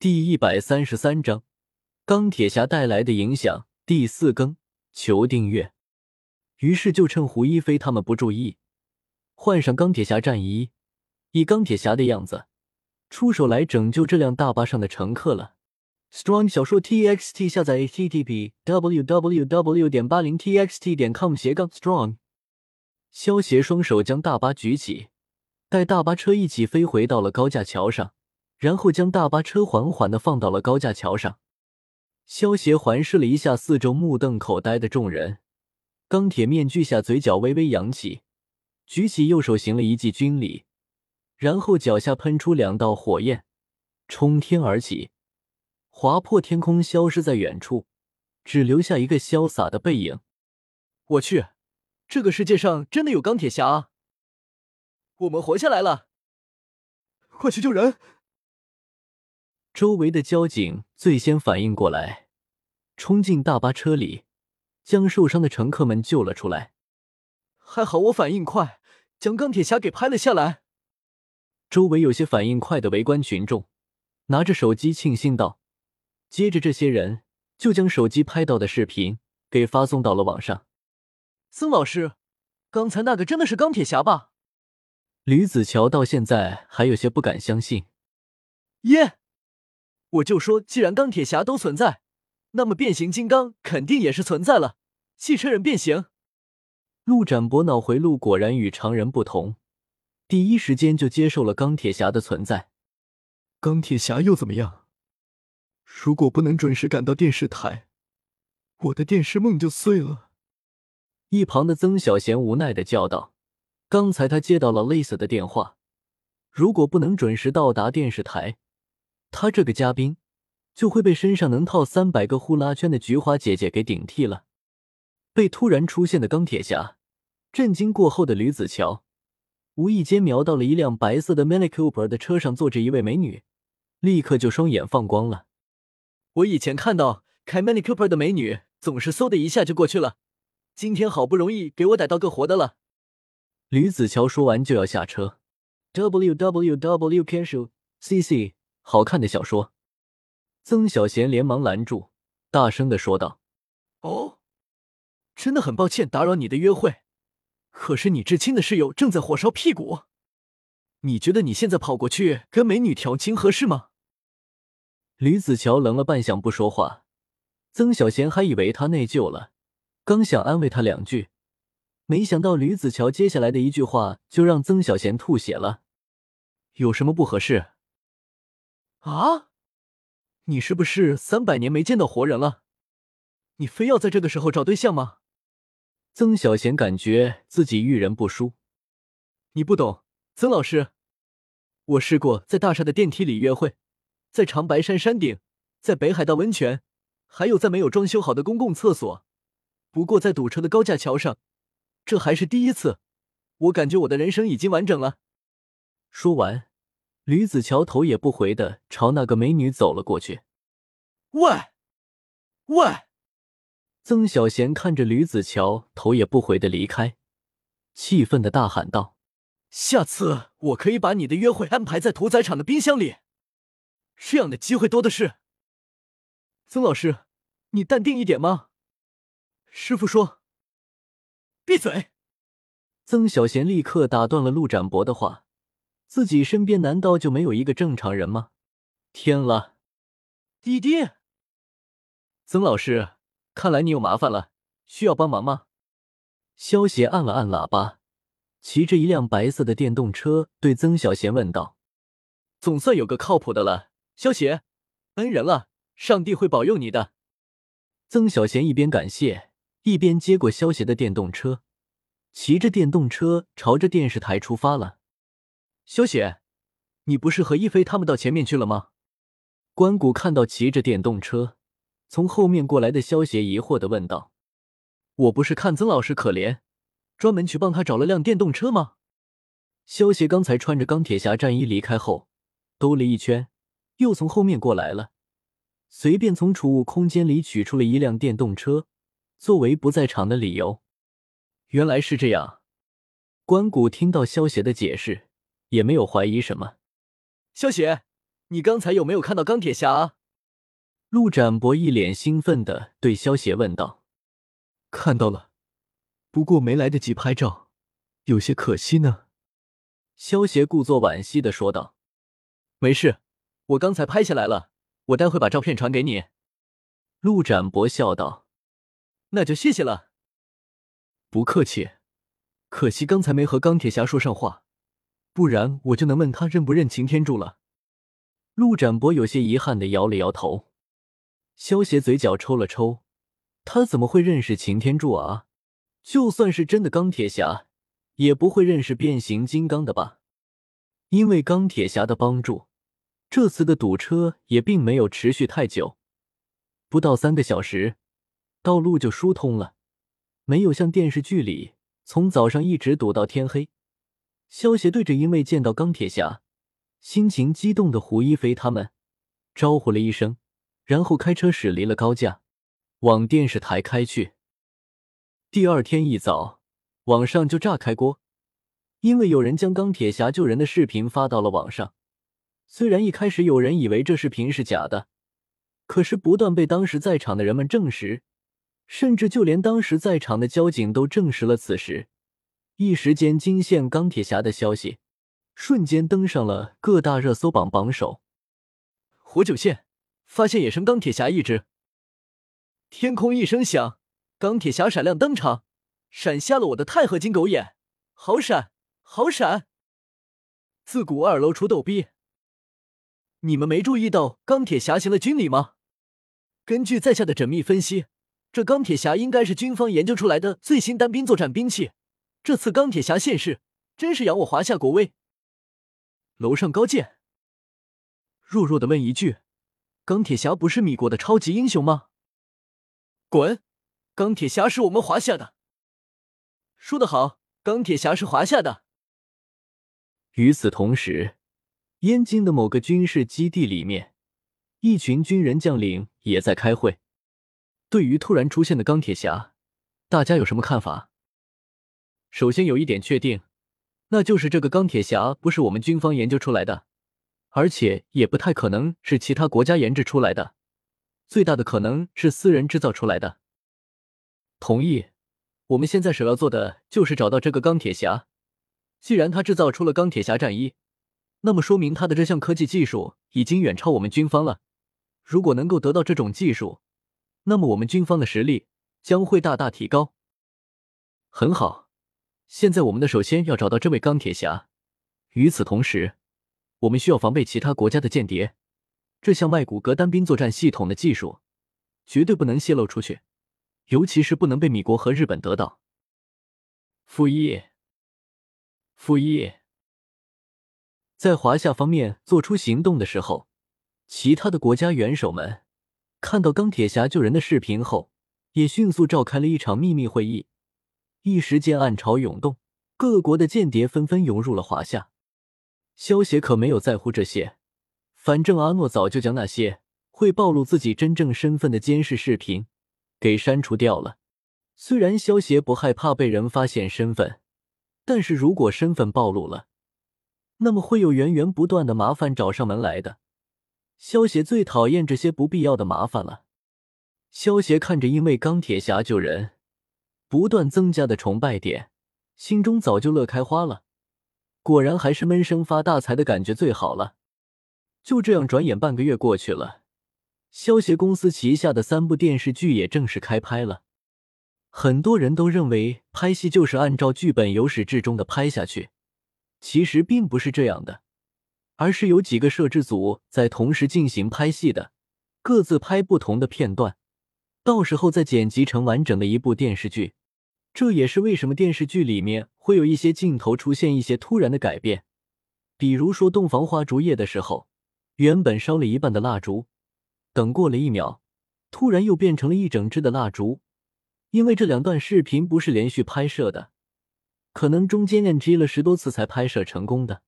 第一百三十三章钢铁侠带来的影响第四更，求订阅。于是就趁胡一菲他们不注意，换上钢铁侠战衣，以钢铁侠的样子出手来拯救这辆大巴上的乘客了。Strong 小说 txt 下载 http www 点八零 txt 点 com 斜杠 strong。萧协双手将大巴举起，带大巴车一起飞回到了高架桥上，然后将大巴车缓缓的放到了高架桥上。萧协环视了一下四周目瞪口呆的众人，钢铁面具下嘴角微微扬起，举起右手行了一记军礼，然后脚下喷出两道火焰，冲天而起。划破天空，消失在远处，只留下一个潇洒的背影。我去，这个世界上真的有钢铁侠！我们活下来了，快去救人！周围的交警最先反应过来，冲进大巴车里，将受伤的乘客们救了出来。还好我反应快，将钢铁侠给拍了下来。周围有些反应快的围观群众拿着手机庆幸道。接着，这些人就将手机拍到的视频给发送到了网上。曾老师，刚才那个真的是钢铁侠吧？吕子乔到现在还有些不敢相信。耶！我就说，既然钢铁侠都存在，那么变形金刚肯定也是存在了。汽车人变形。陆展博脑回路果然与常人不同，第一时间就接受了钢铁侠的存在。钢铁侠又怎么样？如果不能准时赶到电视台，我的电视梦就碎了。一旁的曾小贤无奈的叫道：“刚才他接到了类似的电话，如果不能准时到达电视台，他这个嘉宾就会被身上能套三百个呼啦圈的菊花姐姐给顶替了。”被突然出现的钢铁侠震惊过后的吕子乔，无意间瞄到了一辆白色的 Mini Cooper 的车上坐着一位美女，立刻就双眼放光了。我以前看到开 Mini Cooper 的美女，总是嗖的一下就过去了。今天好不容易给我逮到个活的了。吕子乔说完就要下车。W W W c a s u C C，好看的小说。曾小贤连忙拦住，大声的说道：“哦，真的很抱歉打扰你的约会，可是你至亲的室友正在火烧屁股。你觉得你现在跑过去跟美女调情合适吗？”吕子乔愣了半晌不说话，曾小贤还以为他内疚了，刚想安慰他两句，没想到吕子乔接下来的一句话就让曾小贤吐血了。有什么不合适？啊？你是不是三百年没见到活人了？你非要在这个时候找对象吗？曾小贤感觉自己遇人不淑。你不懂，曾老师，我试过在大厦的电梯里约会。在长白山山顶，在北海道温泉，还有在没有装修好的公共厕所。不过在堵车的高架桥上，这还是第一次。我感觉我的人生已经完整了。说完，吕子乔头也不回的朝那个美女走了过去。喂，喂！曾小贤看着吕子乔头也不回的离开，气愤的大喊道：“下次我可以把你的约会安排在屠宰场的冰箱里。”这样的机会多的是，曾老师，你淡定一点吗？师傅说：“闭嘴。”曾小贤立刻打断了陆展博的话：“自己身边难道就没有一个正常人吗？”天啦！滴滴，曾老师，看来你有麻烦了，需要帮忙吗？萧协按了按喇叭，骑着一辆白色的电动车，对曾小贤问道：“总算有个靠谱的了。”萧协，恩人了，上帝会保佑你的。曾小贤一边感谢，一边接过萧协的电动车，骑着电动车朝着电视台出发了。萧协，你不是和一飞他们到前面去了吗？关谷看到骑着电动车从后面过来的萧协，疑惑的问道：“我不是看曾老师可怜，专门去帮他找了辆电动车吗？”萧邪刚才穿着钢铁侠战衣离开后，兜了一圈。又从后面过来了，随便从储物空间里取出了一辆电动车，作为不在场的理由。原来是这样，关谷听到萧邪的解释，也没有怀疑什么。萧协，你刚才有没有看到钢铁侠啊？陆展博一脸兴奋的对萧协问道：“看到了，不过没来得及拍照，有些可惜呢。”萧邪故作惋惜的说道：“没事，我刚才拍下来了，我待会把照片传给你。”陆展博笑道：“那就谢谢了。”不客气，可惜刚才没和钢铁侠说上话，不然我就能问他认不认擎天柱了。陆展博有些遗憾的摇了摇头。萧协嘴角抽了抽，他怎么会认识擎天柱啊？就算是真的钢铁侠，也不会认识变形金刚的吧？因为钢铁侠的帮助，这次的堵车也并没有持续太久，不到三个小时，道路就疏通了，没有像电视剧里从早上一直堵到天黑。萧协对着因为见到钢铁侠，心情激动的胡一飞他们招呼了一声。然后开车驶离了高架，往电视台开去。第二天一早，网上就炸开锅，因为有人将钢铁侠救人的视频发到了网上。虽然一开始有人以为这视频是假的，可是不断被当时在场的人们证实，甚至就连当时在场的交警都证实了此时。一时间，惊现钢铁侠的消息瞬间登上了各大热搜榜榜首。活久线。发现野生钢铁侠一只。天空一声响，钢铁侠闪亮登场，闪瞎了我的钛合金狗眼，好闪，好闪！自古二楼出逗逼。你们没注意到钢铁侠行了军礼吗？根据在下的缜密分析，这钢铁侠应该是军方研究出来的最新单兵作战兵器。这次钢铁侠现世，真是扬我华夏国威。楼上高见，弱弱的问一句。钢铁侠不是米国的超级英雄吗？滚！钢铁侠是我们华夏的。说得好，钢铁侠是华夏的。与此同时，燕京的某个军事基地里面，一群军人将领也在开会。对于突然出现的钢铁侠，大家有什么看法？首先有一点确定，那就是这个钢铁侠不是我们军方研究出来的。而且也不太可能是其他国家研制出来的，最大的可能是私人制造出来的。同意。我们现在首要做的就是找到这个钢铁侠。既然他制造出了钢铁侠战衣，那么说明他的这项科技技术已经远超我们军方了。如果能够得到这种技术，那么我们军方的实力将会大大提高。很好，现在我们的首先要找到这位钢铁侠。与此同时。我们需要防备其他国家的间谍，这项外骨骼单兵作战系统的技术绝对不能泄露出去，尤其是不能被米国和日本得到。负一，负一，在华夏方面做出行动的时候，其他的国家元首们看到钢铁侠救人的视频后，也迅速召开了一场秘密会议，一时间暗潮涌动，各国的间谍纷纷涌入了华夏。萧协可没有在乎这些，反正阿诺早就将那些会暴露自己真正身份的监视视频给删除掉了。虽然萧协不害怕被人发现身份，但是如果身份暴露了，那么会有源源不断的麻烦找上门来的。萧协最讨厌这些不必要的麻烦了。萧协看着因为钢铁侠救人不断增加的崇拜点，心中早就乐开花了。果然还是闷声发大财的感觉最好了。就这样，转眼半个月过去了，萧协公司旗下的三部电视剧也正式开拍了。很多人都认为拍戏就是按照剧本由始至终的拍下去，其实并不是这样的，而是有几个摄制组在同时进行拍戏的，各自拍不同的片段，到时候再剪辑成完整的一部电视剧。这也是为什么电视剧里面会有一些镜头出现一些突然的改变，比如说洞房花烛夜的时候，原本烧了一半的蜡烛，等过了一秒，突然又变成了一整支的蜡烛，因为这两段视频不是连续拍摄的，可能中间 NG 了十多次才拍摄成功的。